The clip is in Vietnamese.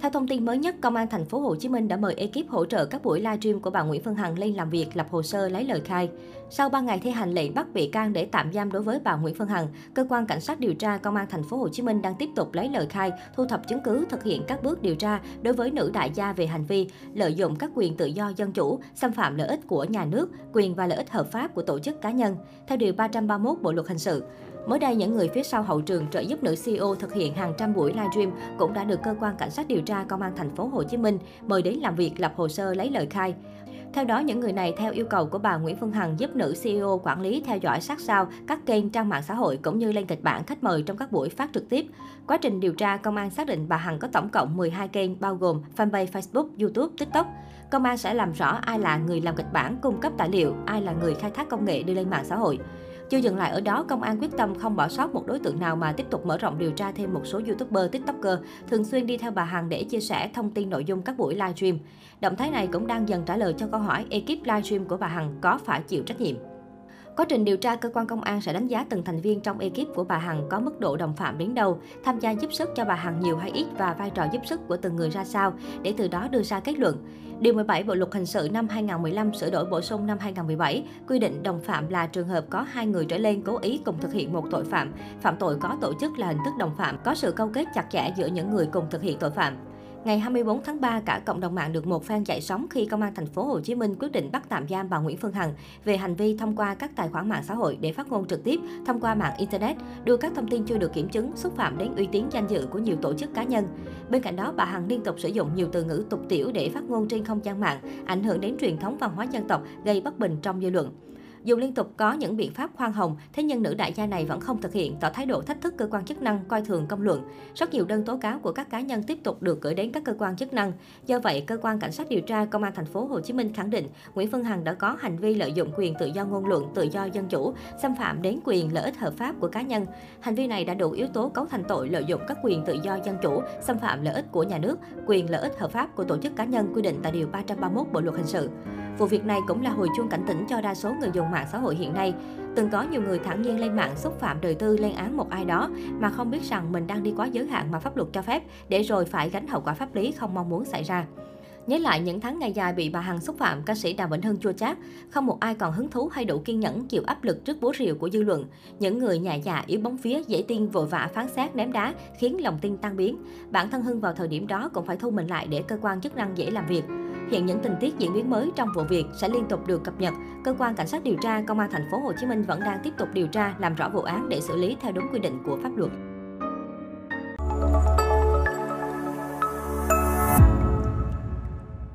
Theo thông tin mới nhất, Công an thành phố Hồ Chí Minh đã mời ekip hỗ trợ các buổi livestream của bà Nguyễn Phương Hằng lên làm việc, lập hồ sơ lấy lời khai. Sau 3 ngày thi hành lệnh bắt bị can để tạm giam đối với bà Nguyễn Phương Hằng, cơ quan cảnh sát điều tra Công an thành phố Hồ Chí Minh đang tiếp tục lấy lời khai, thu thập chứng cứ, thực hiện các bước điều tra đối với nữ đại gia về hành vi lợi dụng các quyền tự do dân chủ, xâm phạm lợi ích của nhà nước, quyền và lợi ích hợp pháp của tổ chức cá nhân, theo điều 331 Bộ luật hình sự. Mới đây, những người phía sau hậu trường trợ giúp nữ CEO thực hiện hàng trăm buổi livestream cũng đã được cơ quan cảnh sát điều tra công an thành phố Hồ Chí Minh mời đến làm việc lập hồ sơ lấy lời khai. Theo đó, những người này theo yêu cầu của bà Nguyễn Phương Hằng giúp nữ CEO quản lý theo dõi sát sao các kênh trang mạng xã hội cũng như lên kịch bản khách mời trong các buổi phát trực tiếp. Quá trình điều tra, công an xác định bà Hằng có tổng cộng 12 kênh bao gồm fanpage Facebook, YouTube, TikTok. Công an sẽ làm rõ ai là người làm kịch bản, cung cấp tài liệu, ai là người khai thác công nghệ đưa lên mạng xã hội. Chưa dừng lại ở đó, công an quyết tâm không bỏ sót một đối tượng nào mà tiếp tục mở rộng điều tra thêm một số youtuber, tiktoker thường xuyên đi theo bà Hằng để chia sẻ thông tin nội dung các buổi livestream. Động thái này cũng đang dần trả lời cho câu hỏi ekip livestream của bà Hằng có phải chịu trách nhiệm. Quá trình điều tra, cơ quan công an sẽ đánh giá từng thành viên trong ekip của bà Hằng có mức độ đồng phạm đến đâu, tham gia giúp sức cho bà Hằng nhiều hay ít và vai trò giúp sức của từng người ra sao, để từ đó đưa ra kết luận. Điều 17 Bộ luật hình sự năm 2015 sửa đổi bổ sung năm 2017 quy định đồng phạm là trường hợp có hai người trở lên cố ý cùng thực hiện một tội phạm. Phạm tội có tổ chức là hình thức đồng phạm, có sự câu kết chặt chẽ giữa những người cùng thực hiện tội phạm. Ngày 24 tháng 3, cả cộng đồng mạng được một fan chạy sóng khi công an thành phố Hồ Chí Minh quyết định bắt tạm giam bà Nguyễn Phương Hằng về hành vi thông qua các tài khoản mạng xã hội để phát ngôn trực tiếp thông qua mạng internet, đưa các thông tin chưa được kiểm chứng, xúc phạm đến uy tín danh dự của nhiều tổ chức cá nhân. Bên cạnh đó, bà Hằng liên tục sử dụng nhiều từ ngữ tục tiểu để phát ngôn trên không gian mạng, ảnh hưởng đến truyền thống văn hóa dân tộc, gây bất bình trong dư luận. Dù liên tục có những biện pháp khoan hồng, thế nhưng nữ đại gia này vẫn không thực hiện, tỏ thái độ thách thức cơ quan chức năng coi thường công luận. Rất nhiều đơn tố cáo của các cá nhân tiếp tục được gửi đến các cơ quan chức năng. Do vậy, cơ quan cảnh sát điều tra công an thành phố Hồ Chí Minh khẳng định Nguyễn Phương Hằng đã có hành vi lợi dụng quyền tự do ngôn luận, tự do dân chủ, xâm phạm đến quyền lợi ích hợp pháp của cá nhân. Hành vi này đã đủ yếu tố cấu thành tội lợi dụng các quyền tự do dân chủ, xâm phạm lợi ích của nhà nước, quyền lợi ích hợp pháp của tổ chức cá nhân quy định tại điều 331 Bộ luật hình sự. Vụ việc này cũng là hồi chuông cảnh tỉnh cho đa số người dùng mạng xã hội hiện nay. Từng có nhiều người thẳng nhiên lên mạng xúc phạm đời tư lên án một ai đó mà không biết rằng mình đang đi quá giới hạn mà pháp luật cho phép để rồi phải gánh hậu quả pháp lý không mong muốn xảy ra. Nhớ lại những tháng ngày dài bị bà Hằng xúc phạm, ca sĩ Đàm Vĩnh Hưng chua chát, không một ai còn hứng thú hay đủ kiên nhẫn chịu áp lực trước búa rìu của dư luận. Những người nhà già dạ, yếu bóng phía, dễ tin vội vã phán xét ném đá, khiến lòng tin tan biến. Bản thân Hưng vào thời điểm đó cũng phải thu mình lại để cơ quan chức năng dễ làm việc. Hiện những tình tiết diễn biến mới trong vụ việc sẽ liên tục được cập nhật. Cơ quan cảnh sát điều tra công an thành phố Hồ Chí Minh vẫn đang tiếp tục điều tra, làm rõ vụ án để xử lý theo đúng quy định của pháp luật.